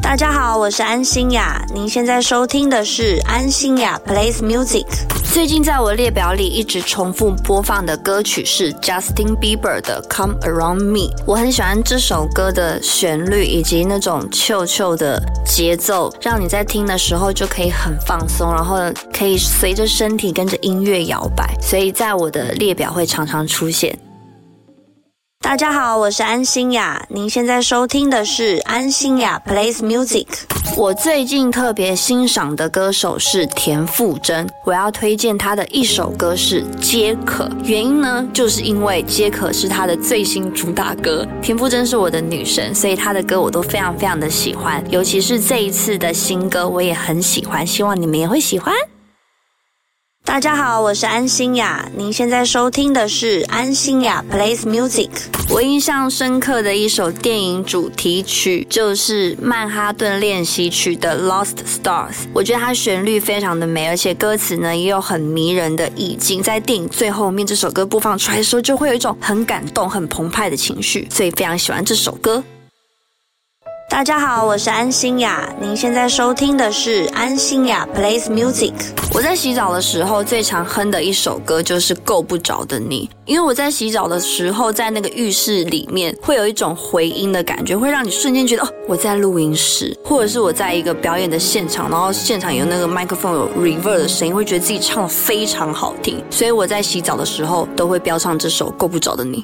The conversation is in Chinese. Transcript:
大家好，我是安心雅，您现在收听的是安心雅 plays music。最近在我列表里一直重复播放的歌曲是 Justin Bieber 的 Come Around Me。我很喜欢这首歌的旋律以及那种臭臭的节奏，让你在听的时候就可以很放松，然后可以随着身体跟着音乐摇摆，所以在我的列表会常常出现。大家好，我是安心雅，您现在收听的是安心雅 plays music。我最近特别欣赏的歌手是田馥甄，我要推荐她的一首歌是《皆可》，原因呢，就是因为《皆可》是她的最新主打歌。田馥甄是我的女神，所以她的歌我都非常非常的喜欢，尤其是这一次的新歌，我也很喜欢，希望你们也会喜欢。大家好，我是安心雅，您现在收听的是安心雅 plays music。我印象深刻的一首电影主题曲就是《曼哈顿练习曲》的《Lost Stars》，我觉得它旋律非常的美，而且歌词呢也有很迷人的意境。在电影最后面，这首歌播放出来的时候，就会有一种很感动、很澎湃的情绪，所以非常喜欢这首歌。大家好，我是安心雅，您现在收听的是安心雅 plays music。我在洗澡的时候最常哼的一首歌就是《够不着的你》，因为我在洗澡的时候，在那个浴室里面会有一种回音的感觉，会让你瞬间觉得哦，我在录音室，或者是我在一个表演的现场，然后现场有那个麦克风有 reverb 的声音，会觉得自己唱的非常好听，所以我在洗澡的时候都会飙唱这首《够不着的你》。